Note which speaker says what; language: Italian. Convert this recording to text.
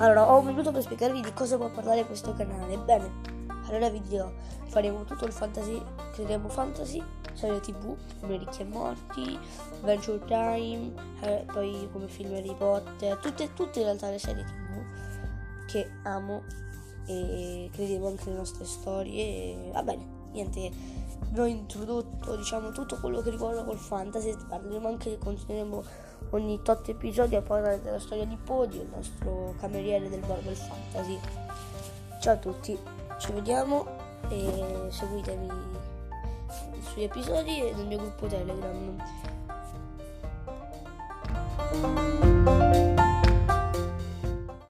Speaker 1: Allora, ho venuto per spiegarvi di cosa può parlare questo canale. Bene, allora vi dirò, faremo tutto il fantasy, creeremo fantasy, serie tv come Ricchi e Morti, Adventure Time, eh, poi come film Harry Potter, tutte, tutte in realtà le serie tv che amo e crederemo anche le nostre storie. Va bene, niente, ho introdotto diciamo tutto quello che riguarda col fantasy, parleremo anche, continueremo ogni tot episodi a parlare della storia di Podio, il nostro cameriere del Marvel Fantasy. Ciao a tutti, ci vediamo e seguitemi sugli episodi e nel mio gruppo Telegram.